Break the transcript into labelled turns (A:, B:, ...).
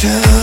A: show.